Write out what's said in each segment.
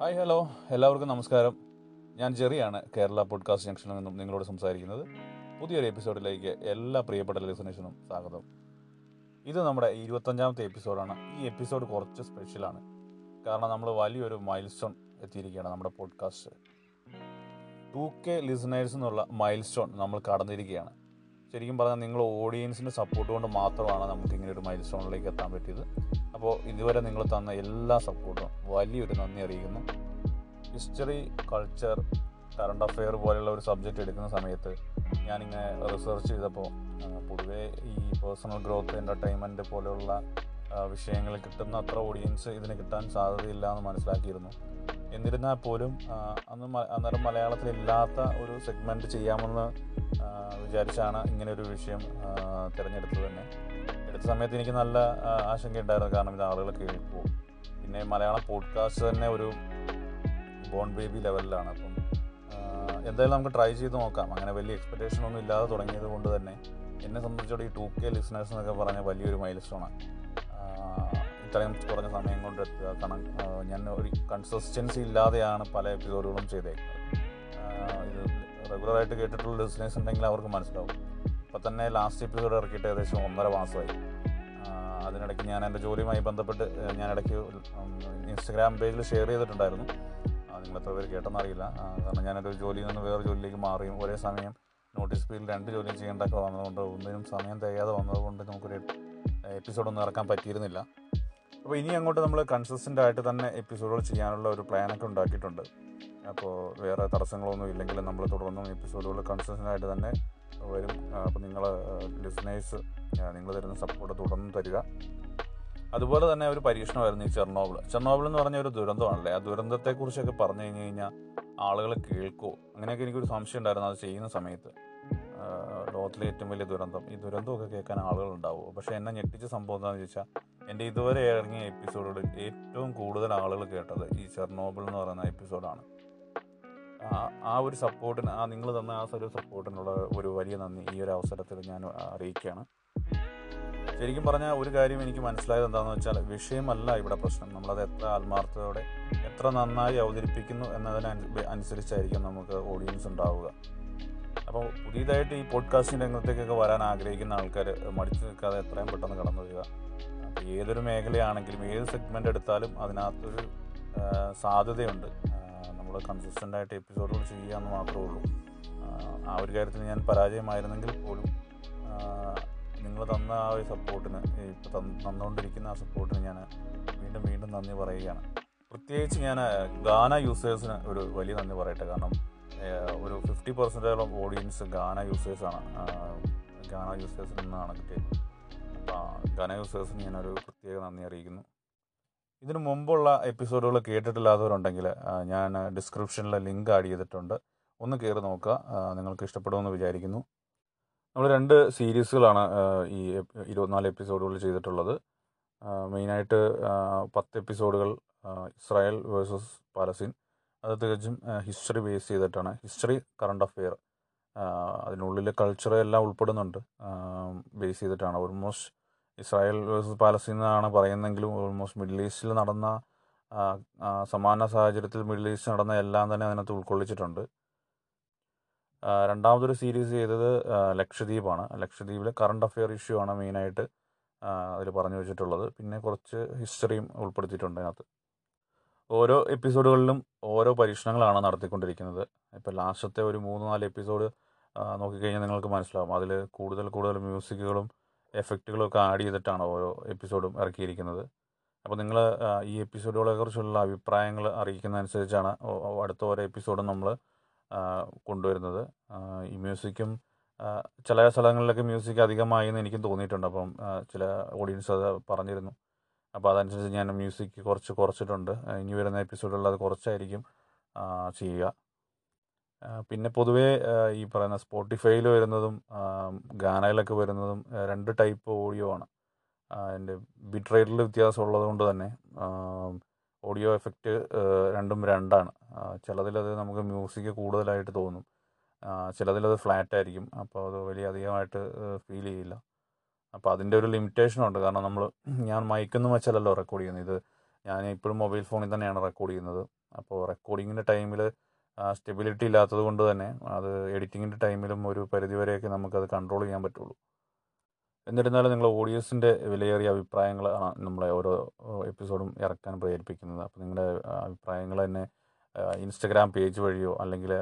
Hi hello. എല്ലാവർക്കും നമസ്കാരം. ഞാൻ ജെറിയാണ് കേരള പോഡ്കാസ്റ്റ് ജംഗ്ഷനിൽ നിന്നും നിങ്ങളോട് സംസാരിക്കുന്നത്. പുതിയൊരു എപ്പിസോഡിലേക്ക് എല്ലാ പ്രിയപ്പെട്ട ലിസണേഴ്സിനും സ്വാഗതം. ഇത് നമ്മുടെ ഇരുപത്തഞ്ചാമത്തെ എപ്പിസോഡാണ്. ഈ എപ്പിസോഡ് കുറച്ച് സ്പെഷ്യലാണ് കാരണം നമ്മൾ വലിയൊരു മൈൽ സ്റ്റോൺ എത്തിയിരിക്കുകയാണ് നമ്മുടെ പോഡ്കാസ്റ്റ് ടു കെ ലിസണേഴ്സ് എന്നുള്ള മൈൽ സ്റ്റോൺ നമ്മൾ കടന്നിരിക്കുകയാണ്. ശരിക്കും പറഞ്ഞാൽ നിങ്ങൾ ഓഡിയൻസിന്റെ സപ്പോർട്ട് കൊണ്ട് മാത്രമാണ് നമുക്ക് ഇങ്ങനെ ഒരു എത്താൻ പറ്റിയത്. അപ്പോൾ ഇതുവരെ നിങ്ങൾ തന്ന എല്ലാ സപ്പോർട്ടും വലിയൊരു നന്ദി അറിയിക്കുന്നു. ഹിസ്റ്ററി കൾച്ചർ കറണ്ട് അഫെയർ പോലെയുള്ള ഒരു സബ്ജക്റ്റ് എടുക്കുന്ന സമയത്ത് ഞാനിങ്ങനെ റിസർച്ച് ചെയ്തപ്പോൾ പൊതുവേ ഈ പേഴ്സണൽ ഗ്രോത്ത് എന്റർടൈൻമെന്റ് പോലെയുള്ള വിഷയങ്ങൾ കിട്ടുന്ന അത്ര ഓഡിയൻസ് ഇതിന് കിട്ടാൻ സാധ്യതയില്ല എന്ന് മനസ്സിലാക്കിയിരുന്നു. എന്നിരുന്നാൽ പോലും അന്ന് അന്നേരം മലയാളത്തിലില്ലാത്ത ഒരു സെഗ്മെന്റ് ചെയ്യാമെന്ന് വിചാരിച്ചാണ് ഇങ്ങനെ ഒരു വിഷയം തിരഞ്ഞെടുത്തത് തന്നെ. എടുത്ത സമയത്ത് എനിക്ക് നല്ല ആശങ്ക ആശങ്കയുണ്ടായിരുന്നു കാരണം ഇത് ആളുകൾ കേൾക്കുമോ പിന്നെ മലയാള പോഡ്കാസ്റ്റ് തന്നെ ഒരു ബോൺ ബേബി ലെവലിലാണ് അപ്പം എന്തായാലും നമുക്ക് ട്രൈ ചെയ്ത് നോക്കാം. അങ്ങനെ വലിയ എക്സ്പെക്റ്റേഷൻ ഒന്നും ഇല്ലാതെ തുടങ്ങിയത് കൊണ്ട് തന്നെ എന്നെ സംബന്ധിച്ചോടെ ഈ ടു കെ ലിസണേഴ്സ് എന്നൊക്കെ പറഞ്ഞ വലിയൊരു മൈൽ സ്റ്റോണാണ് ഇത്രയും കുറഞ്ഞ സമയം കൊണ്ട് എത്തുക. കാരണം ഞാൻ ഒരു കൺസിസ്റ്റൻസി ഇല്ലാതെയാണ് പല എപ്പിസോഡുകളും ചെയ്തേക്കുന്നത്. ഇത് റെഗുലറായിട്ട് കേട്ടിട്ടുള്ള ലിസണേഴ്സ് ഉണ്ടെങ്കിൽ അവർക്ക് മനസ്സിലാവും. തന്നെ ലാസ്റ്റ് എപ്പിസോഡ് ഇറക്കിയിട്ട് ഏകദേശം ഒന്നര മാസമായി. അതിനിടയ്ക്ക് ഞാൻ എന്റെ ജോലിയുമായി ബന്ധപ്പെട്ട് ഞാൻ ഇടയ്ക്ക് ഇൻസ്റ്റഗ്രാം പേജിൽ ഷെയർ ചെയ്തിട്ടുണ്ടായിരുന്നു. നിങ്ങൾ എത്ര പേര് കേട്ടെന്നറിയില്ല കാരണം ഞാനൊരു ജോലിയിൽ നിന്ന് വേറെ ജോലിയിലേക്ക് മാറിയും ഒരേ സമയം നോട്ടീസ് പീരിയൽ രണ്ട് ജോലിയും ചെയ്യേണ്ടതൊക്കെ വന്നതുകൊണ്ട് ഒന്നിനും സമയം തികയാതെ വന്നതുകൊണ്ട് നമുക്കൊരു എപ്പിസോഡൊന്നും ഇറക്കാൻ പറ്റിയിരുന്നില്ല. അപ്പോൾ ഇനി അങ്ങോട്ട് നമ്മൾ കൺസിസ്റ്റന്റ് ആയിട്ട് തന്നെ എപ്പിസോഡുകൾ ചെയ്യാനുള്ള ഒരു പ്ലാനൊക്കെ ഉണ്ടാക്കിയിട്ടുണ്ട്. അപ്പോൾ വേറെ തടസ്സങ്ങളൊന്നും ഇല്ലെങ്കിൽ നമ്മൾ തുടർന്നും എപ്പിസോഡുകൾ കൺസിസ്റ്റന്റ് ആയിട്ട് തന്നെ വരും. അപ്പോൾ നിങ്ങൾ ലിസണേഴ്സ് നിങ്ങൾ തരുന്ന സപ്പോർട്ട് തുടർന്ന് തരിക. അതുപോലെ തന്നെ ഒരു പരീക്ഷണമായിരുന്നു ഈ ചെർണോബിൾ. ചെർണോബിൾ എന്ന് പറഞ്ഞ ഒരു ദുരന്തമാണല്ലേ? ആ ദുരന്തത്തെക്കുറിച്ചൊക്കെ പറഞ്ഞു കഴിഞ്ഞ് കഴിഞ്ഞാൽ ആളുകൾ കേൾക്കുമോ അങ്ങനെയൊക്കെ എനിക്കൊരു സംശയം ഉണ്ടായിരുന്നു. അത് ചെയ്യുന്ന സമയത്ത്. ലോകത്തിലെ ഏറ്റവും വലിയ ദുരന്തം. ഈ ദുരന്തമൊക്കെ കേൾക്കാൻ ആളുകൾ ഉണ്ടാവുമോ? പക്ഷേ എന്നെ ഞെട്ടിച്ച സംഭവം എന്താണെന്ന് ചോദിച്ചാൽ എന്റെ ഇതുവരെ ഇറങ്ങിയ എപ്പിസോഡുകളിൽ ഏറ്റവും കൂടുതൽ ആളുകൾ കേട്ടത് ഈ ചെർണോബിൾ എന്ന് പറയുന്ന എപ്പിസോഡാണ്. ആ- ഒരു സപ്പോർട്ടിന് ആ നിങ്ങൾ തന്ന ആ ഒരു സപ്പോർട്ടിനുള്ള ഒരു വലിയ നന്ദി ഈ ഒരു അവസരത്തിൽ ഞാൻ അറിയിക്കുകയാണ്. ശരിക്കും പറഞ്ഞാൽ ഒരു കാര്യം എനിക്ക് മനസ്സിലായത് എന്താണെന്ന് വെച്ചാൽ വിഷയമല്ല ഇവിടെ പ്രശ്നം. നമ്മളത് എത്ര ആത്മാർത്ഥതയോടെ എത്ര നന്നായി അവതരിപ്പിക്കുന്നു എന്നതിന് അനുസരിച്ചായിരിക്കും നമുക്ക് ഓഡിയൻസ് ഉണ്ടാവുക. അപ്പോൾ പുതിയതായിട്ട് ഈ പോഡ്കാസ്റ്റിംഗ് രംഗത്തേക്കൊക്കെ വരാൻ ആഗ്രഹിക്കുന്ന ആൾക്കാർ മടിച്ചു നിൽക്കാതെ എത്രയും പെട്ടെന്ന് കടന്നു വരിക ഏതൊരു മേഖലയാണെങ്കിലും ഏത് സെഗ്മെന്റ് എടുത്താലും അതിനകത്തൊരു സാധ്യതയുണ്ട്. കൺസിസ്റ്റന്റ് ആയിട്ട് എപ്പിസോഡുകൾ ചെയ്യുക എന്ന് മാത്രമേ ഉള്ളൂ. ആ, ഒരു കാര്യത്തിൽ ഞാൻ പരാജയമായിരുന്നെങ്കിൽ പോലും നിങ്ങൾ തന്ന ആ ഒരു സപ്പോർട്ടിന് ഇപ്പോൾ തന്നുകൊണ്ടിരിക്കുന്ന ആ സപ്പോർട്ടിന് ഞാൻ വീണ്ടും വീണ്ടും നന്ദി പറയുകയാണ്. പ്രത്യേകിച്ച് ഞാൻ ഗാന യൂസേഴ്സിന് ഒരു വലിയ നന്ദി പറയട്ടെ. കാരണം ഒരു ഫിഫ്റ്റി പെർസെന്റോളം ഓഡിയൻസ് ഗാന യൂസേഴ്സാണ് ഗാന യൂസേഴ്സിൽ നിന്നാണ് കിട്ടിയത്. അപ്പോൾ ഗാന യൂസേഴ്സിന് ഞാനൊരു പ്രത്യേക നന്ദി അറിയിക്കുന്നു. ഇതിനു മുമ്പുള്ള എപ്പിസോഡുകൾ കേട്ടിട്ടില്ലാത്തവരുണ്ടെങ്കിൽ ഞാൻ ഡിസ്ക്രിപ്ഷനിൽ ലിങ്ക് ആഡ് ചെയ്തിട്ടുണ്ട്. ഒന്ന് കയറി നോക്കുക. നിങ്ങൾക്ക് ഇഷ്ടപ്പെടുമെന്ന് വിചാരിക്കുന്നു. നമ്മൾ രണ്ട് സീരീസുകളാണ് ഈ ഇരുപത്തിനാല് എപ്പിസോഡുകൾ ചെയ്തിട്ടുള്ളത്. മെയിനായിട്ട് പത്ത് എപ്പിസോഡുകൾ ഇസ്രായേൽ വേഴ്സസ് പാലസ്തീൻ. അത് തികച്ചും ഹിസ്റ്ററി ബേസ് ചെയ്തിട്ടാണ്. History current affair. അതിനുള്ളിൽ കൾച്ചർ എല്ലാം ഉൾപ്പെടുന്നുണ്ട്. ബേസ് ചെയ്തിട്ടാണ്. ഓൾമോസ്റ്റ് ഇസ്രായേൽ വേഴ്സസ് പാലസ്തീൻ എന്നാണ് പറയുന്നെങ്കിലും ഓൾമോസ്റ്റ് മിഡിൽ ഈസ്റ്റിൽ നടന്ന സമാന സാഹചര്യത്തിൽ മിഡിൽ ഈസ്റ്റ് നടന്ന എല്ലാം തന്നെ അതിനകത്ത് ഉൾക്കൊള്ളിച്ചിട്ടുണ്ട്. രണ്ടാമതൊരു സീരീസ് ചെയ്തത് ലക്ഷദ്വീപാണ്. ലക്ഷദ്വീപിലെ കറണ്ട് അഫെയർ ഇഷ്യൂ ആണ് മെയിനായിട്ട് അതിൽ പറഞ്ഞു വെച്ചിട്ടുള്ളത്. പിന്നെ കുറച്ച് ഹിസ്റ്ററിയും ഉൾപ്പെടുത്തിയിട്ടുണ്ട് അതിനകത്ത്. ഓരോ എപ്പിസോഡുകളിലും ഓരോ പരീക്ഷണങ്ങളാണ് നടത്തിക്കൊണ്ടിരിക്കുന്നത്. ഇപ്പോൾ ലാസ്റ്റത്തെ ഒരു മൂന്ന് നാല് എപ്പിസോഡ് നോക്കിക്കഴിഞ്ഞാൽ നിങ്ങൾക്ക് മനസ്സിലാവും. അതിൽ കൂടുതൽ കൂടുതൽ മ്യൂസിക്കുകളും എഫക്റ്റുകളും ഒക്കെ ആഡ് ചെയ്തിട്ടാണ് ഓരോ എപ്പിസോഡും ഇറക്കിയിരിക്കുന്നത്. അപ്പോൾ നിങ്ങൾ ഈ എപ്പിസോഡുകളെ കുറിച്ചുള്ള അഭിപ്രായങ്ങൾ അറിയിക്കുന്നതനുസരിച്ചാണ് അടുത്ത ഓരോ എപ്പിസോഡും നമ്മൾ കൊണ്ടുവരുന്നത്. ഈ മ്യൂസിക്കും ചില സ്ഥലങ്ങളിലൊക്കെ മ്യൂസിക് അധികമായി എന്ന് എനിക്കും തോന്നിയിട്ടുണ്ട്. അപ്പം ചില ഓഡിയൻസ് അത് പറഞ്ഞിരുന്നു. അപ്പോൾ അതനുസരിച്ച് ഞാൻ മ്യൂസിക് കുറച്ച് കുറച്ചിട്ടുണ്ട്. ഇനി വരുന്ന എപ്പിസോഡുകളിൽ അത് കുറച്ചായിരിക്കും ചെയ്യുക. പിന്നെ പൊതുവേ ഈ പറയുന്ന സ്പോട്ടിഫൈയിൽ വരുന്നതും ഗാനയിലൊക്കെ വരുന്നതും രണ്ട് ടൈപ്പ് ഓഡിയോ ആണ്. അതിന്റെ ബിറ്റ് റേറ്റിൽ വ്യത്യാസം ഉള്ളത് കൊണ്ട് തന്നെ ഓഡിയോ എഫക്റ്റ് രണ്ടും രണ്ടാണ്. ചിലതിലത് നമുക്ക് മ്യൂസിക് കൂടുതലായിട്ട് തോന്നും. ചിലതിലത് ഫ്ലാറ്റ് ആയിരിക്കും. അപ്പോൾ അത് വലിയ അധികമായിട്ട് ഫീൽ ചെയ്യില്ല. അപ്പോൾ അതിന്റെ ഒരു ലിമിറ്റേഷനുണ്ട് കാരണം നമ്മൾ ഞാൻ മയക്കുന്ന വെച്ചാലല്ലോ റെക്കോർഡ് ചെയ്യുന്നത്. ഇത് ഞാൻ ഇപ്പോഴും മൊബൈൽ ഫോണിൽ തന്നെയാണ് റെക്കോർഡ് ചെയ്യുന്നത്. അപ്പോൾ റെക്കോർഡിങ്ങിന്റെ ടൈമിൽ സ്റ്റെബിലിറ്റി ഇല്ലാത്തത് കൊണ്ട് തന്നെ അത് എഡിറ്റിങ്ങിന്റെ ടൈമിലും ഒരു പരിധിവരെയൊക്കെ നമുക്കത് കൺട്രോൾ ചെയ്യാൻ പറ്റുള്ളൂ. എന്നിരുന്നാലും നിങ്ങൾ ഓഡിയൻസിന്റെ വിലയേറിയ അഭിപ്രായങ്ങളാണ് നമ്മളെ ഓരോ എപ്പിസോഡും ഇറക്കാൻ പ്രേരിപ്പിക്കുന്നത്. അപ്പോൾ നിങ്ങളുടെ അഭിപ്രായങ്ങൾ തന്നെ ഇൻസ്റ്റഗ്രാം പേജ് വഴിയോ അല്ലെങ്കിൽ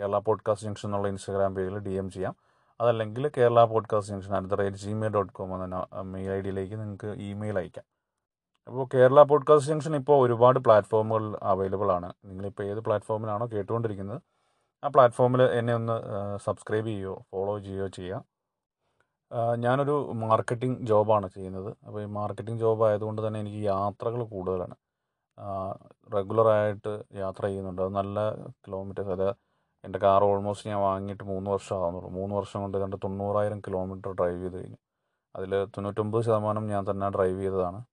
കേരള പോഡ്കാസ്റ്റ് ജംഗ്ഷൻ എന്നുള്ള ഇൻസ്റ്റഗ്രാം പേജിൽ ഡി എം ചെയ്യാം. അതല്ലെങ്കിൽ Kerala podcast junction at the rate Gmail dot com എന്ന മെയിൽ ഐ ഡിയിലേക്ക് നിങ്ങൾക്ക് ഇമെയിൽ അയക്കാം. അപ്പോൾ കേരള പോഡ്കാസ്റ്റ് ജംഗ്ഷൻ ഇപ്പോൾ ഒരുപാട് പ്ലാറ്റ്ഫോമുകൾ അവൈലബിൾ ആണ്. നിങ്ങളിപ്പോൾ ഏത് പ്ലാറ്റ്ഫോമിലാണോ കേട്ടുകൊണ്ടിരിക്കുന്നത് ആ പ്ലാറ്റ്ഫോമിൽ എന്നെ ഒന്ന് സബ്സ്ക്രൈബ് ചെയ്യുകയോ ഫോളോ ചെയ്യുകയോ ചെയ്യുക ഞാനൊരു മാർക്കറ്റിംഗ് ജോബാണ് ചെയ്യുന്നത്. അപ്പോൾ ഈ മാർക്കറ്റിംഗ് ജോബ് ആയതുകൊണ്ട് തന്നെ എനിക്ക് യാത്രകൾ കൂടുതലാണ്. റെഗുലറായിട്ട് യാത്ര ചെയ്യുന്നുണ്ട്. അത് നല്ല കിലോമീറ്റർ അത് എന്റെ കാർ ഓൾമോസ്റ്റ് ഞാൻ വാങ്ങിയിട്ട് മൂന്ന് വർഷം ആകുന്നുള്ളൂ മൂന്ന് വർഷം കൊണ്ട് കണ്ട് തൊണ്ണൂറായിരം കിലോമീറ്റർ ഡ്രൈവ് ചെയ്ത് കഴിഞ്ഞു. അതിൽ തൊണ്ണൂറ്റൊമ്പത് ശതമാനം ഞാൻ തന്നെ ഡ്രൈവ് ചെയ്തതാണ്.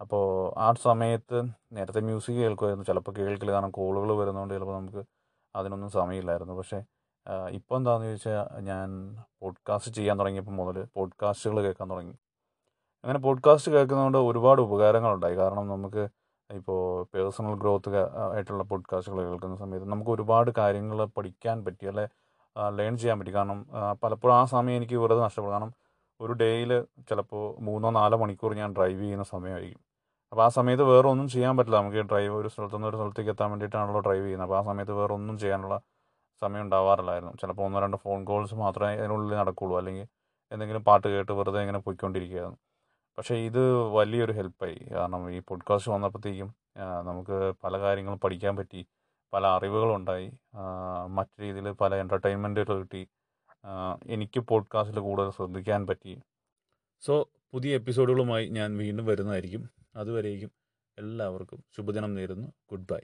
അപ്പോൾ ആ സമയത്ത് നേരത്തെ മ്യൂസിക് കേൾക്കുമായിരുന്നു. ചിലപ്പോൾ കേൾക്കില്ല. കാരണം കോളുകൾ വരുന്നതുകൊണ്ട് ചിലപ്പോൾ നമുക്ക് അതിനൊന്നും സമയമില്ലായിരുന്നു. പക്ഷേ ഇപ്പോൾ എന്താണെന്ന് ചോദിച്ചാൽ ഞാൻ പോഡ്കാസ്റ്റ് ചെയ്യാൻ തുടങ്ങിയപ്പോൾ മുതൽ പോഡ്കാസ്റ്റുകൾ കേൾക്കാൻ തുടങ്ങി. അങ്ങനെ പോഡ്കാസ്റ്റ് കേൾക്കുന്നതുകൊണ്ട് ഒരുപാട് ഉപകാരങ്ങളുണ്ടായി. കാരണം നമുക്ക് ഇപ്പോൾ പേഴ്സണൽ ഗ്രോത്ത് ആയിട്ടുള്ള പോഡ്കാസ്റ്റുകൾ കേൾക്കുന്ന സമയത്ത് നമുക്ക് ഒരുപാട് കാര്യങ്ങൾ പഠിക്കാൻ പറ്റി അല്ലെ ലേൺ ചെയ്യാൻ പറ്റി. കാരണം പലപ്പോഴും ആ സമയം എനിക്ക് വെറുതെ നഷ്ടപ്പെടും. കാരണം ഒരു ഡേയിൽ ചിലപ്പോൾ മൂന്നോ നാലോ മണിക്കൂർ ഞാൻ ഡ്രൈവ് ചെയ്യുന്ന സമയമായിരിക്കും. അപ്പോൾ ആ സമയത്ത് വേറെ ഒന്നും ചെയ്യാൻ പറ്റില്ല. നമുക്ക് ഡ്രൈവ് ഒരു സ്ഥലത്തു നിന്ന് ഒരു സ്ഥലത്തേക്ക് എത്താൻ വേണ്ടിയിട്ടാണല്ലോ ഡ്രൈവ് ചെയ്യുന്നത്. അപ്പോൾ ആ സമയത്ത് വേറെ ഒന്നും ചെയ്യാനുള്ള സമയം ഉണ്ടാവാറില്ലായിരുന്നു. ചിലപ്പോൾ ഒന്നോ രണ്ടോ ഫോൺ കോൾസ് മാത്രമേ അതിനുള്ളിൽ നടക്കുകയുള്ളൂ അല്ലെങ്കിൽ എന്തെങ്കിലും പാട്ട് കേട്ട് വെറുതെ ഇങ്ങനെ പോയിക്കൊണ്ടിരിക്കുകയായിരുന്നു. പക്ഷേ ഇത് വലിയൊരു ഹെൽപ്പായി. കാരണം ഈ പോഡ്കാസ്റ്റ് വന്നപ്പോഴത്തേക്കും നമുക്ക് പല കാര്യങ്ങളും പഠിക്കാൻ പറ്റി. പല അറിവുകളുണ്ടായി. മറ്റു രീതിയിൽ പല എന്റർടൈൻമെന്റുകൾ കിട്ടി. എനിക്ക് പോഡ്കാസ്റ്റിൽ കൂടുതൽ ശ്രദ്ധിക്കാൻ പറ്റി. സോ പുതിയ എപ്പിസോഡുകളുമായി ഞാൻ വീണ്ടും വരുന്നതായിരിക്കും. അതുവരേക്കും എല്ലാവർക്കും ശുഭദിനം നേരുന്നു. Good bye